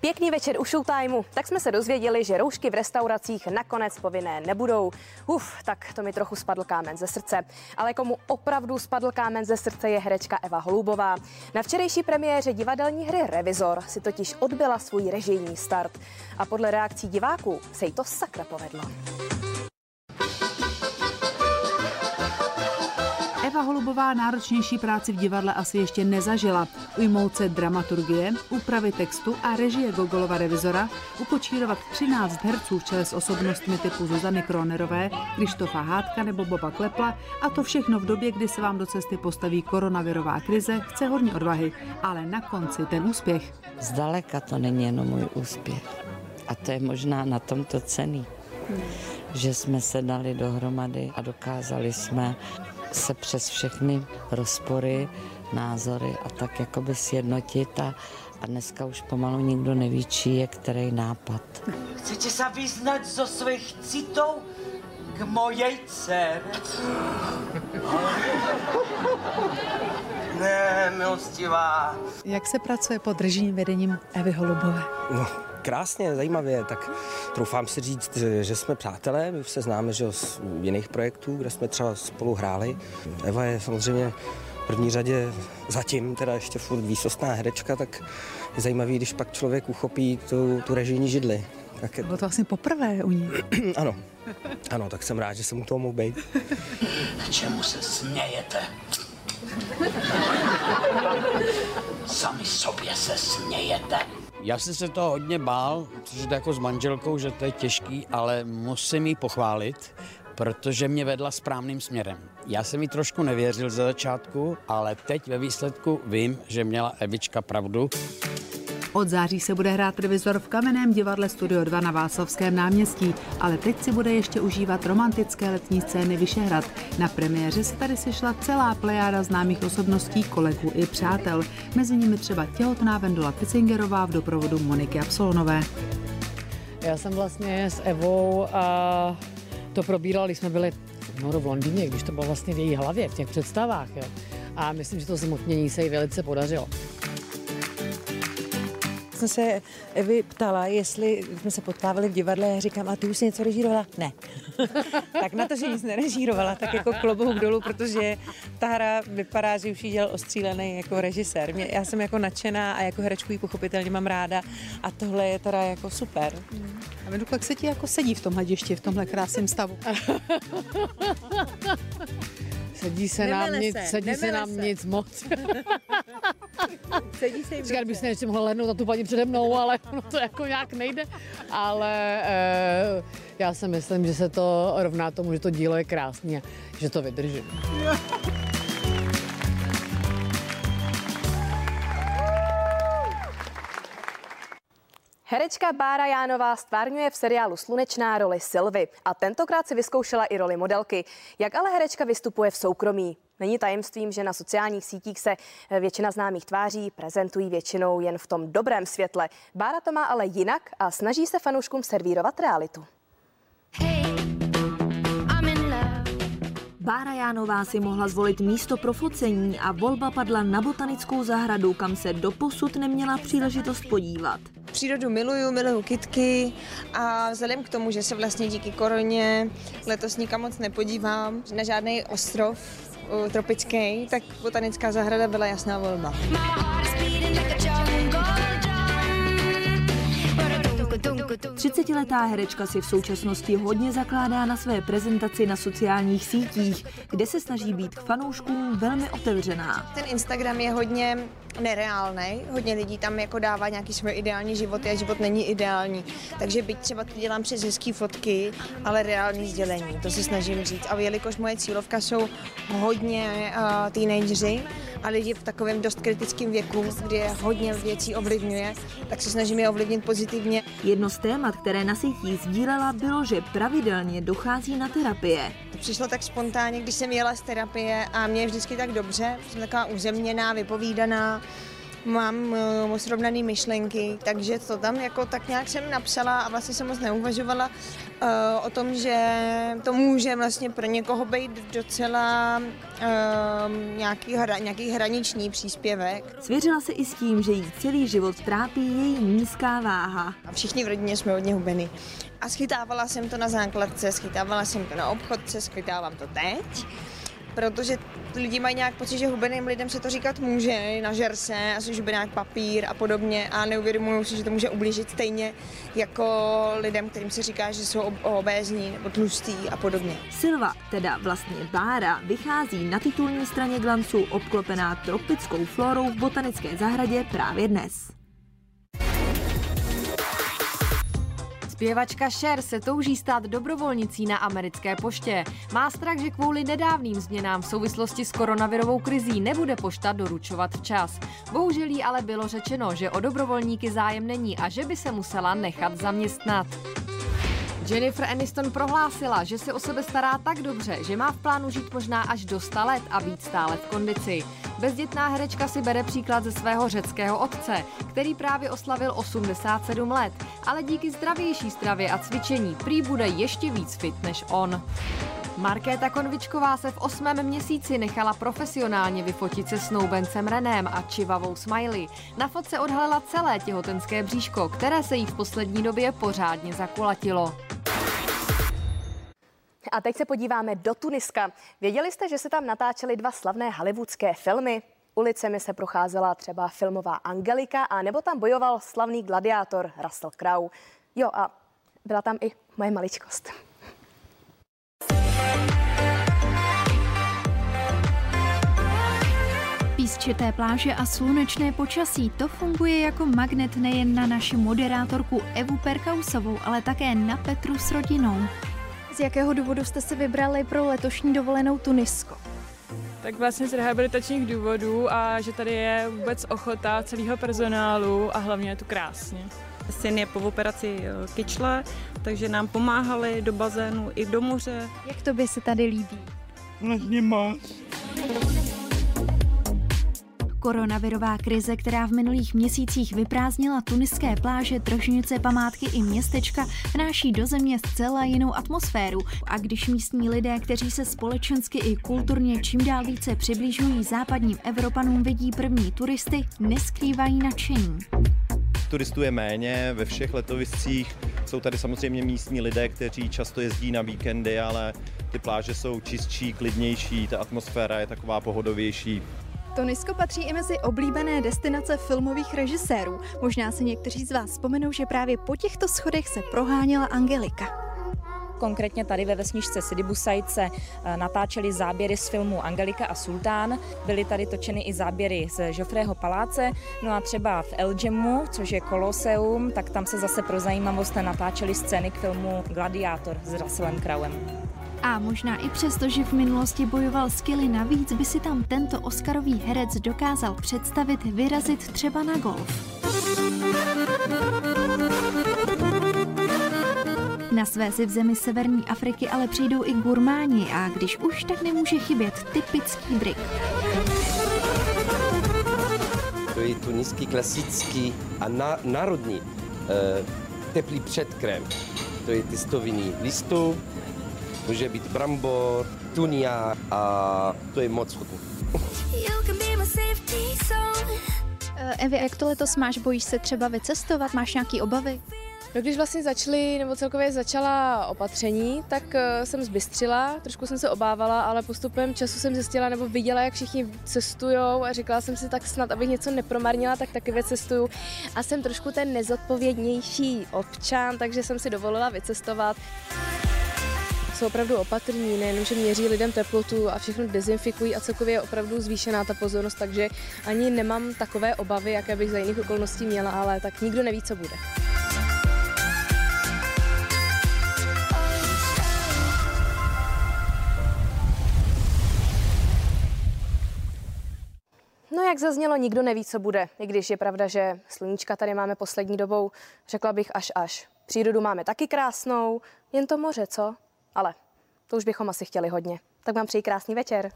Pěkný večer u Showtimeu. Tak jsme se dozvěděli, že roušky v restauracích nakonec povinné nebudou. Uf, tak to mi trochu spadl kámen ze srdce. Ale komu opravdu spadl kámen ze srdce je herečka Eva Holubová. Na včerejší premiéře divadelní hry Revizor si totiž odbyla svůj režijní start. A podle reakcí diváků se jí to sakra povedlo. Holubová náročnější práci v divadle asi ještě nezažila. Ujmout se dramaturgie, úpravy textu a režie Gogolova revizora, upočírovat 13 herců v čele s osobnostmi typu Zuzany Kronerové, Krištofa Hádka nebo Boba Klepla a to všechno v době, kdy se vám do cesty postaví koronavirová krize, chce hodně odvahy, ale na konci ten úspěch. Zdaleka to není jenom můj úspěch. A to je možná na tomto cený. Hmm že jsme se dali dohromady a dokázali jsme se přes všechny rozpory, názory a tak jakoby sjednotit a, a dneska už pomalu nikdo neví, čí je který nápad. Chcete se vyznat zo svých citů k mojej dceře? ne, milostivá. Jak se pracuje pod režijním vedením Evy Holubové? No, krásně, zajímavě, tak troufám si říct, že jsme přátelé, my se známe že z jiných projektů, kde jsme třeba spolu hráli. Eva je samozřejmě v první řadě zatím teda ještě furt výsostná herečka, tak je zajímavý, když pak člověk uchopí tu, tu režijní židli. Tak je... Bylo to vlastně poprvé u ní. ano, ano, tak jsem rád, že jsem u toho mohl být. Čemu se smějete? Sami sobě se smějete. Já jsem se toho hodně bál, protože to jako s manželkou, že to je těžký, ale musím jí pochválit, protože mě vedla správným směrem. Já jsem jí trošku nevěřil za začátku, ale teď ve výsledku vím, že měla Evička pravdu. Od září se bude hrát revizor v kamenném divadle Studio 2 na Václavském náměstí, ale teď si bude ještě užívat romantické letní scény Vyšehrad. Na premiéře se tady sešla celá plejáda známých osobností, kolegů i přátel. Mezi nimi třeba těhotná Vendula Picingerová v doprovodu Moniky Absolonové. Já jsem vlastně s Evou a to probírali, jsme byli v Londýně, když to bylo vlastně v její hlavě, v těch představách. Jo. A myslím, že to zmotnění se jí velice podařilo jsem se Evy ptala, jestli jsme se potkávali v divadle a říkám, a ty už jsi něco režírovala? Ne. tak na to, že nic nerežírovala, tak jako klobouk dolů, protože ta hra vypadá, že už ji dělal ostřílený jako režisér. Mě, já jsem jako nadšená a jako herečku ji pochopitelně mám ráda a tohle je teda jako super. A Vedu, jak se ti jako sedí v tomhle děšti, v tomhle krásném stavu? Sedí se nemele nám nic, se, sedí se nám se. nic moc. sedí se jim Říkal bych si, že mohla lehnout na tu paní přede mnou, ale no to jako nějak nejde. Ale e, já si myslím, že se to rovná tomu, že to dílo je krásné a že to vydrží. Herečka Bára Jánová stvárňuje v seriálu Slunečná roli Silvy a tentokrát si vyzkoušela i roli modelky. Jak ale herečka vystupuje v soukromí? Není tajemstvím, že na sociálních sítích se většina známých tváří prezentují většinou jen v tom dobrém světle. Bára to má ale jinak a snaží se fanouškům servírovat realitu. Bára Jánová si mohla zvolit místo pro focení a volba padla na botanickou zahradu, kam se doposud neměla příležitost podívat. Přírodu miluju, miluju kitky a vzhledem k tomu, že se vlastně díky koroně letos nikam moc nepodívám na žádný ostrov tropický, tak botanická zahrada byla jasná volba. 30-letá herečka si v současnosti hodně zakládá na své prezentaci na sociálních sítích, kde se snaží být k fanouškům velmi otevřená. Ten Instagram je hodně nereálný. Hodně lidí tam jako dává nějaký svůj ideální život a život není ideální. Takže byť třeba to dělám přes hezký fotky, ale reální sdělení, to se snažím říct. A jelikož moje cílovka jsou hodně uh, teenageři a lidi v takovém dost kritickém věku, kdy je hodně věcí ovlivňuje, tak se snažím je ovlivnit pozitivně. Jedno z témat, které na sítích sdílela, bylo, že pravidelně dochází na terapie. To přišlo tak spontánně, když jsem jela z terapie a mě je vždycky tak dobře, jsem taková uzemněná, vypovídaná, mám uh, srovnané myšlenky, takže to tam jako tak nějak jsem napsala a vlastně jsem moc neuvažovala uh, o tom, že to může vlastně pro někoho být docela uh, nějaký, hra, nějaký hraniční příspěvek. Svěřila se i s tím, že jí celý život trápí její nízká váha. A všichni v rodině jsme hodně hubený. A schytávala jsem to na základce, schytávala jsem to na obchodce, schytávám to teď protože lidi mají nějak pocit, že hubeným lidem se to říkat může, nažer se, asi nějak papír a podobně a neuvědomují si, že to může ublížit stejně jako lidem, kterým se říká, že jsou obézní nebo tlustí a podobně. Silva, teda vlastně Bára, vychází na titulní straně glancu obklopená tropickou florou v botanické zahradě právě dnes. Zpěvačka Cher se touží stát dobrovolnicí na americké poště. Má strach, že kvůli nedávným změnám v souvislosti s koronavirovou krizí nebude pošta doručovat včas. Bohužel jí ale bylo řečeno, že o dobrovolníky zájem není a že by se musela nechat zaměstnat. Jennifer Aniston prohlásila, že se o sebe stará tak dobře, že má v plánu žít možná až do 100 let a být stále v kondici. Bezdětná herečka si bere příklad ze svého řeckého otce, který právě oslavil 87 let, ale díky zdravější stravě a cvičení prý bude ještě víc fit než on. Markéta Konvičková se v osmém měsíci nechala profesionálně vyfotit se snoubencem Renem a čivavou Smiley. Na fotce odhalila celé těhotenské bříško, které se jí v poslední době pořádně zakulatilo. A teď se podíváme do Tuniska. Věděli jste, že se tam natáčely dva slavné hollywoodské filmy? Ulicemi se procházela třeba filmová Angelika a nebo tam bojoval slavný gladiátor Russell Crowe. Jo a byla tam i moje maličkost. Písčité pláže a slunečné počasí, to funguje jako magnet nejen na naši moderátorku Evu Perkausovou, ale také na Petru s rodinou. Z jakého důvodu jste si vybrali pro letošní dovolenou Tunisko? Tak vlastně z rehabilitačních důvodů a že tady je vůbec ochota celého personálu a hlavně je tu krásně. Syn je po operaci eh, kyčle, takže nám pomáhali do bazénu i do moře. Jak to by se tady líbí? Vlastně moc. Koronavirová krize, která v minulých měsících vyprázdnila tuniské pláže, tržnice, památky i městečka, vnáší do země zcela jinou atmosféru. A když místní lidé, kteří se společensky i kulturně čím dál více přibližují západním Evropanům, vidí první turisty, neskrývají nadšení turistů je méně ve všech letoviscích. Jsou tady samozřejmě místní lidé, kteří často jezdí na víkendy, ale ty pláže jsou čistší, klidnější, ta atmosféra je taková pohodovější. Tunisko patří i mezi oblíbené destinace filmových režisérů. Možná si někteří z vás vzpomenou, že právě po těchto schodech se proháněla Angelika. Konkrétně tady ve vesničce Sidibusajt se eh, natáčely záběry z filmu Angelika a Sultán. Byly tady točeny i záběry z Joffreyho paláce. No a třeba v Elgemu, což je koloseum, tak tam se zase pro zajímavost natáčely scény k filmu Gladiátor s Russellem Crowem. A možná i přesto, že v minulosti bojoval skily navíc, by si tam tento Oscarový herec dokázal představit vyrazit třeba na golf. Na své si v zemi severní Afriky ale přijdou i gurmáni a když už, tak nemůže chybět typický drik. To je tuniský klasický a na, národní e, teplý předkrém. To je těstoviny listů, může být brambor, tunia a to je moc chutné. Eh, Evi, jak to letos máš? Bojíš se třeba vycestovat? Máš nějaké obavy? No, když vlastně začaly, nebo celkově začala opatření, tak uh, jsem zbystřila, trošku jsem se obávala, ale postupem času jsem zjistila nebo viděla, jak všichni cestují a říkala jsem si tak snad, abych něco nepromarnila, tak taky vycestuju. A jsem trošku ten nezodpovědnější občan, takže jsem si dovolila vycestovat jsou opravdu opatrní, nejenom, že měří lidem teplotu a všechno dezinfikují a celkově je opravdu zvýšená ta pozornost, takže ani nemám takové obavy, jaké bych za jiných okolností měla, ale tak nikdo neví, co bude. No jak zaznělo, nikdo neví, co bude. I když je pravda, že sluníčka tady máme poslední dobou, řekla bych až až. Přírodu máme taky krásnou, jen to moře, co? Ale to už bychom asi chtěli hodně. Tak vám přeji krásný večer.